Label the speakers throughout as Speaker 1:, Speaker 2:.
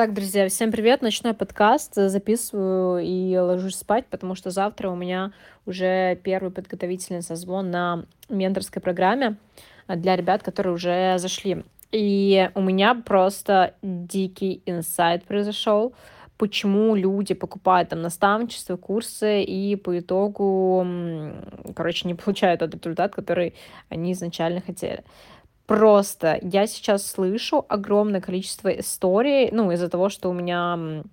Speaker 1: Так, друзья, всем привет. Ночной подкаст. Записываю и ложусь спать, потому что завтра у меня уже первый подготовительный созвон на менторской программе для ребят, которые уже зашли. И у меня просто дикий инсайт произошел, почему люди покупают там наставничество, курсы и по итогу, короче, не получают тот результат, который они изначально хотели. Просто я сейчас слышу огромное количество историй, ну, из-за того, что у меня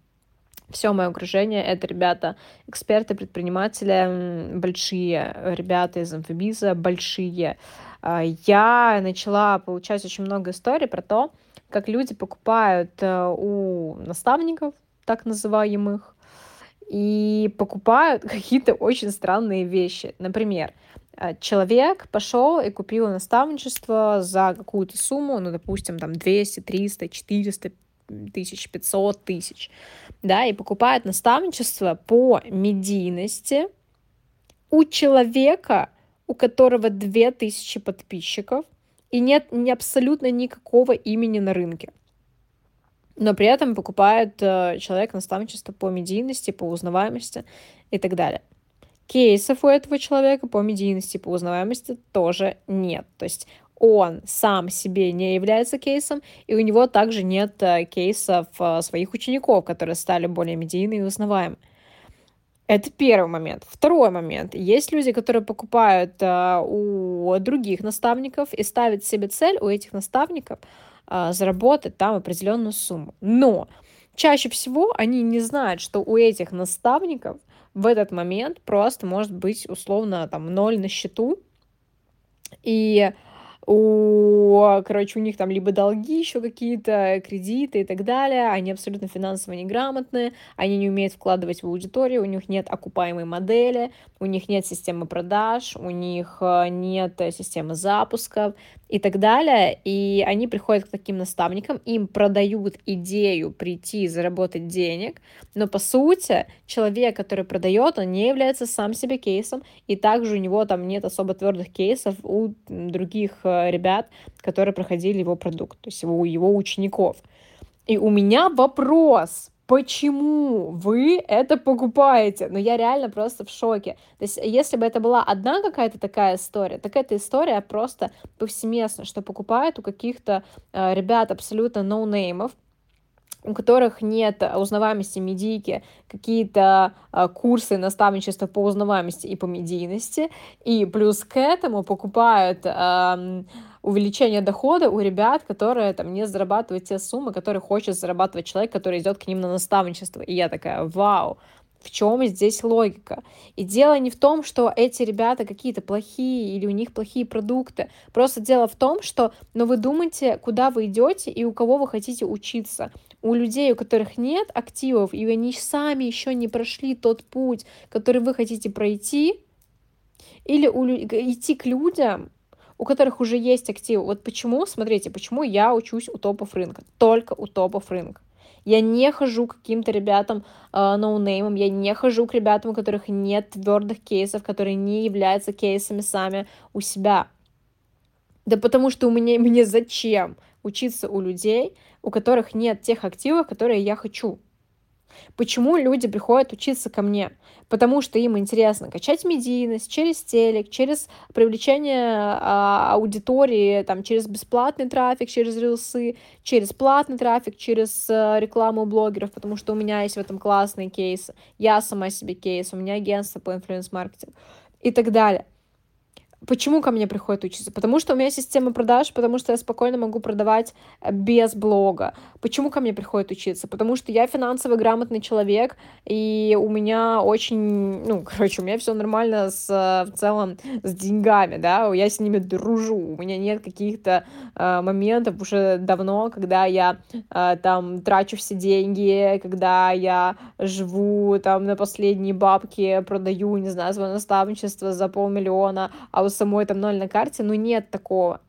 Speaker 1: все мое окружение это ребята, эксперты, предприниматели, большие ребята из инфобиза, большие. А, я начала получать очень много историй про то, как люди покупают э, у наставников, так называемых, и покупают какие-то очень странные вещи. Например, человек пошел и купил наставничество за какую-то сумму, ну, допустим, там 200, 300, 400 тысяч, 500 тысяч, да, и покупает наставничество по медийности у человека, у которого 2000 подписчиков, и нет ни абсолютно никакого имени на рынке. Но при этом покупает э, человек наставничество по медийности, по узнаваемости и так далее кейсов у этого человека по медийности, по узнаваемости тоже нет. То есть он сам себе не является кейсом, и у него также нет э, кейсов э, своих учеников, которые стали более медийны и узнаваемы. Это первый момент. Второй момент. Есть люди, которые покупают э, у других наставников и ставят себе цель у этих наставников э, заработать там определенную сумму. Но чаще всего они не знают, что у этих наставников в этот момент просто может быть условно там ноль на счету, и у, короче, у них там либо долги еще какие-то, кредиты и так далее, они абсолютно финансово неграмотные, они не умеют вкладывать в аудиторию, у них нет окупаемой модели, у них нет системы продаж, у них э, нет системы запусков и так далее, и они приходят к таким наставникам, им продают идею прийти и заработать денег, но по сути человек, который продает, он не является сам себе кейсом, и также у него там нет особо твердых кейсов у других э, ребят, которые проходили его продукт, то есть его, его учеников. И у меня вопрос, почему вы это покупаете? Ну, я реально просто в шоке. То есть, если бы это была одна какая-то такая история, так эта история просто повсеместно, что покупают у каких-то э, ребят абсолютно ноунеймов, у которых нет узнаваемости медийки, какие-то э, курсы наставничества по узнаваемости и по медийности, и плюс к этому покупают увеличение дохода у ребят, которые там не зарабатывают те суммы, которые хочет зарабатывать человек, который идет к ним на наставничество. И я такая, вау, в чем здесь логика? И дело не в том, что эти ребята какие-то плохие или у них плохие продукты. Просто дело в том, что ну, вы думаете, куда вы идете и у кого вы хотите учиться. У людей, у которых нет активов, и они сами еще не прошли тот путь, который вы хотите пройти, или у, идти к людям, у которых уже есть активы. Вот почему, смотрите, почему я учусь у топов рынка, только у топов рынка. Я не хожу к каким-то ребятам э, ноунеймам, я не хожу к ребятам, у которых нет твердых кейсов, которые не являются кейсами сами у себя. Да потому что у меня, мне зачем учиться у людей, у которых нет тех активов, которые я хочу. Почему люди приходят учиться ко мне? Потому что им интересно качать медийность через телек, через привлечение а, аудитории, там, через бесплатный трафик, через рилсы, через платный трафик, через а, рекламу блогеров, потому что у меня есть в этом классные кейсы. Я сама себе кейс, у меня агентство по инфлюенс-маркетингу и так далее. Почему ко мне приходят учиться? Потому что у меня система продаж, потому что я спокойно могу продавать э, без блога. Почему ко мне приходят учиться? Потому что я финансово грамотный человек, и у меня очень, ну, короче, у меня все нормально с, в целом с деньгами, да, я с ними дружу, у меня нет каких-то э, моментов уже давно, когда я э, там трачу все деньги, когда я живу там на последние бабки, продаю, не знаю, свое наставничество за полмиллиона, а у самой там ноль на карте, ну нет такого.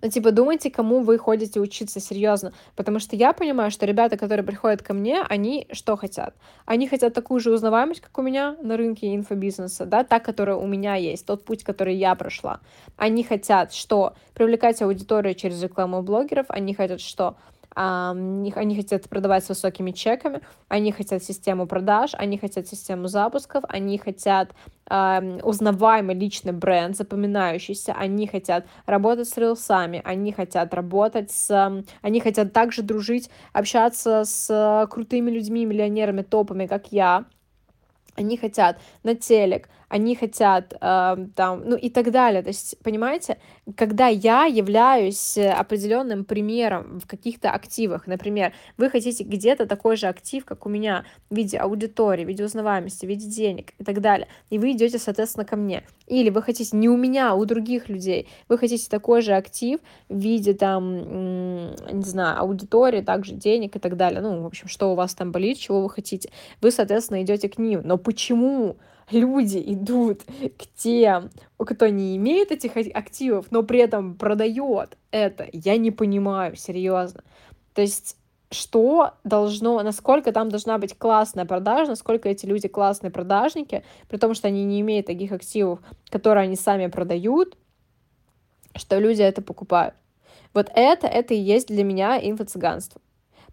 Speaker 1: Ну, типа, думайте, кому вы ходите учиться серьезно. Потому что я понимаю, что ребята, которые приходят ко мне, они что хотят? Они хотят такую же узнаваемость, как у меня на рынке инфобизнеса, да, та, которая у меня есть, тот путь, который я прошла. Они хотят, что привлекать аудиторию через рекламу блогеров, они хотят, что они хотят продавать с высокими чеками, они хотят систему продаж, они хотят систему запусков, они хотят узнаваемый личный бренд, запоминающийся, они хотят работать с рилсами, они хотят работать с... Они хотят также дружить, общаться с крутыми людьми, миллионерами, топами, как я, они хотят на телек, они хотят э, там, ну и так далее. То есть, понимаете, когда я являюсь определенным примером в каких-то активах, например, вы хотите где-то такой же актив, как у меня, в виде аудитории, в виде узнаваемости, в виде денег и так далее, и вы идете, соответственно, ко мне. Или вы хотите не у меня, а у других людей, вы хотите такой же актив в виде там, не знаю, аудитории, также денег и так далее. Ну, в общем, что у вас там болит, чего вы хотите. Вы, соответственно, идете к ним. Но почему? люди идут к тем, кто не имеет этих активов, но при этом продает это, я не понимаю, серьезно. То есть что должно, насколько там должна быть классная продажа, насколько эти люди классные продажники, при том, что они не имеют таких активов, которые они сами продают, что люди это покупают. Вот это, это и есть для меня инфо-цыганство.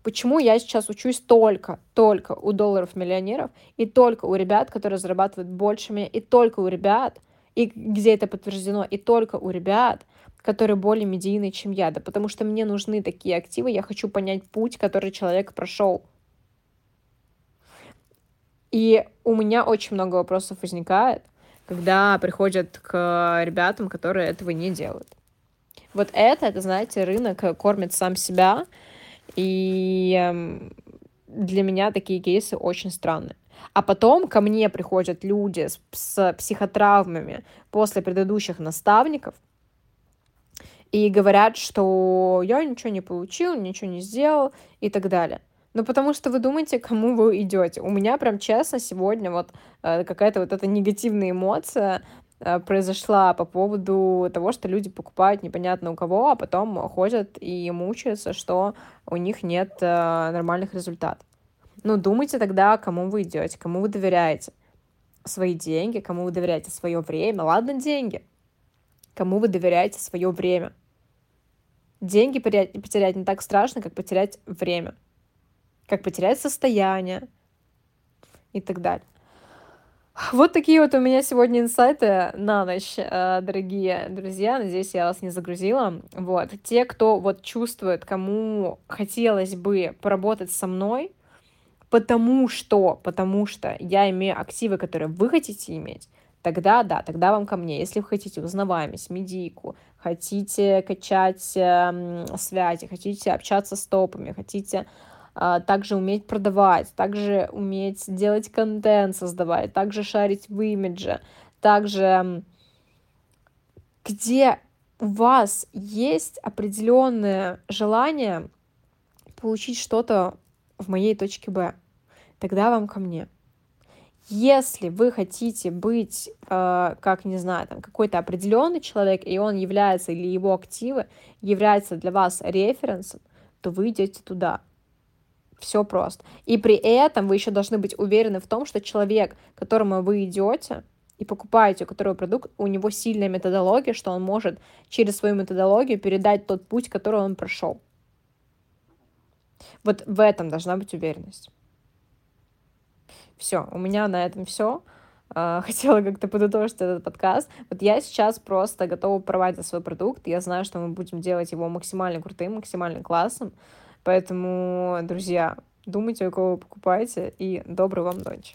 Speaker 1: Почему я сейчас учусь только, только у долларов-миллионеров и только у ребят, которые зарабатывают больше меня, и только у ребят, и где это подтверждено, и только у ребят, которые более медийные, чем я, да потому что мне нужны такие активы, я хочу понять путь, который человек прошел. И у меня очень много вопросов возникает, когда приходят к ребятам, которые этого не делают. Вот это, это, знаете, рынок кормит сам себя, и эм, для меня такие кейсы очень странные. А потом ко мне приходят люди с, с психотравмами после предыдущих наставников и говорят, что я ничего не получил, ничего не сделал и так далее. Ну, потому что вы думаете, кому вы идете. У меня прям честно сегодня вот э, какая-то вот эта негативная эмоция Э, произошла по поводу того, что люди покупают непонятно у кого, а потом ходят и мучаются, что у них нет э, нормальных результатов. Ну, думайте тогда, кому вы идете, кому вы доверяете свои деньги, кому вы доверяете свое время. Ладно, деньги. Кому вы доверяете свое время. Деньги потерять не так страшно, как потерять время, как потерять состояние и так далее. Вот такие вот у меня сегодня инсайты на ночь, э, дорогие друзья. Надеюсь, я вас не загрузила. Вот. Те, кто вот чувствует, кому хотелось бы поработать со мной, потому что, потому что я имею активы, которые вы хотите иметь, тогда да, тогда вам ко мне. Если вы хотите узнаваемость, медийку, хотите качать э, связи, хотите общаться с топами, хотите а, также уметь продавать, также уметь делать контент, создавать, также шарить в имидже, также где у вас есть определенное желание получить что-то в моей точке Б, тогда вам ко мне. Если вы хотите быть, э, как не знаю, там какой-то определенный человек, и он является или его активы являются для вас референсом, то вы идете туда. Все просто. И при этом вы еще должны быть уверены в том, что человек, которому вы идете и покупаете у которого продукт, у него сильная методология, что он может через свою методологию передать тот путь, который он прошел. Вот в этом должна быть уверенность. Все, у меня на этом все. А, хотела как-то подытожить этот подкаст. Вот я сейчас просто готова проводить свой продукт. Я знаю, что мы будем делать его максимально крутым, максимально классным. Поэтому, друзья, думайте, у кого вы покупаете, и доброй вам ночи.